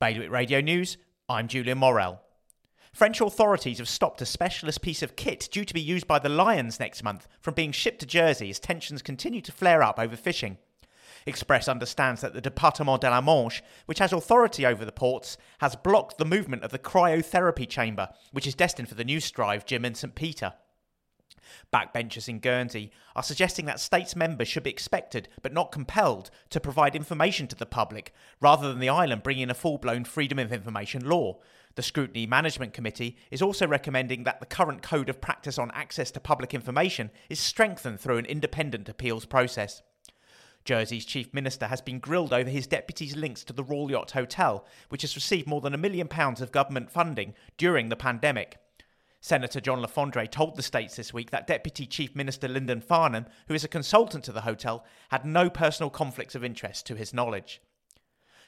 Bailiwick Radio News, I'm Julian Morel. French authorities have stopped a specialist piece of kit due to be used by the Lions next month from being shipped to Jersey as tensions continue to flare up over fishing. Express understands that the Département de la Manche, which has authority over the ports, has blocked the movement of the cryotherapy chamber, which is destined for the new Strive gym in St. Peter. Backbenchers in Guernsey are suggesting that states members should be expected, but not compelled, to provide information to the public, rather than the island bringing a full blown Freedom of Information law. The Scrutiny Management Committee is also recommending that the current code of practice on access to public information is strengthened through an independent appeals process. Jersey's chief minister has been grilled over his deputy's links to the Royal Yacht Hotel, which has received more than a million pounds of government funding during the pandemic. Senator John Le Fondré told the States this week that Deputy Chief Minister Lyndon Farnham, who is a consultant to the hotel, had no personal conflicts of interest to his knowledge.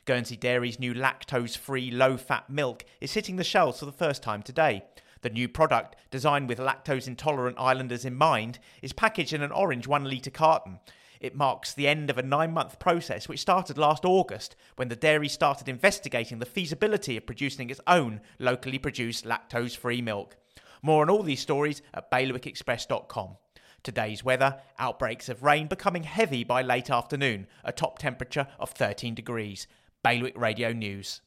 Guernsey Dairy's new lactose free, low fat milk is hitting the shelves for the first time today. The new product, designed with lactose intolerant islanders in mind, is packaged in an orange one litre carton. It marks the end of a nine month process which started last August when the dairy started investigating the feasibility of producing its own locally produced lactose free milk. More on all these stories at bailiwickexpress.com. Today's weather outbreaks of rain becoming heavy by late afternoon, a top temperature of 13 degrees. Bailiwick Radio News.